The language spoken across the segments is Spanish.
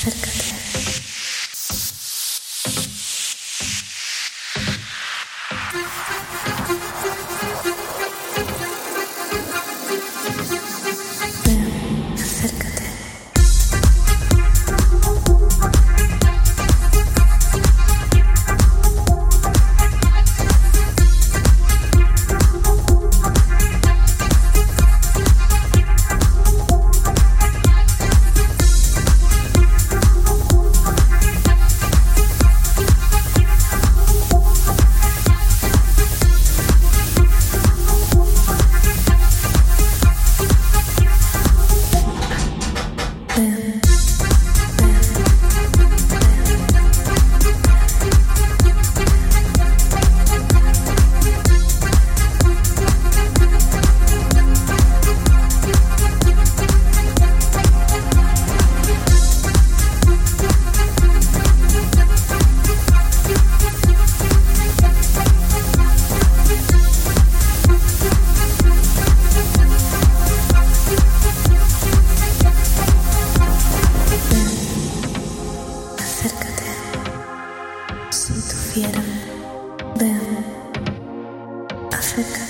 acércate. them Africa.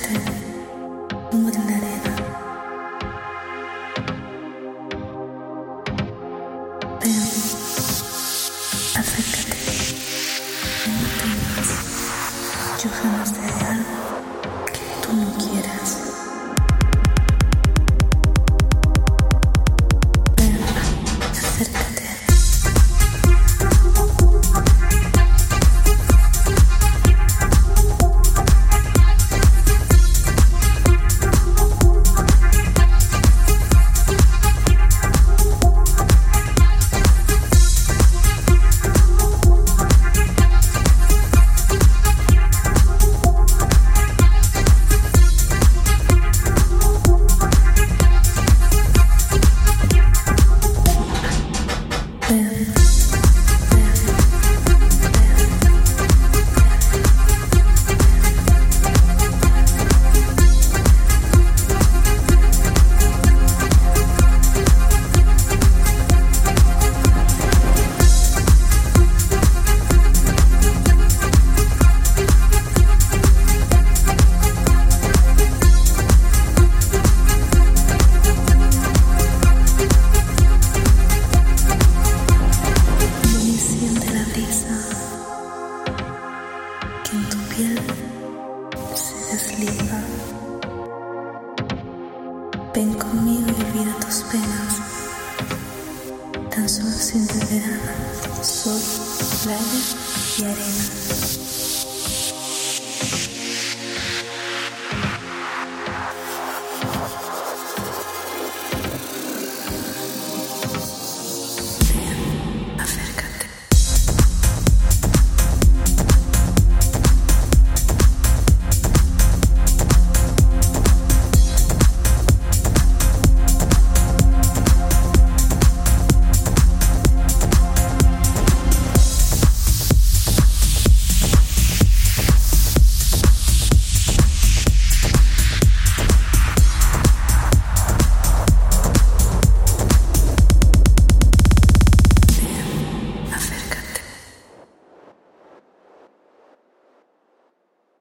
Ven conmigo y olvida tus penas. Tan solo siente verano, sol, playa y arena.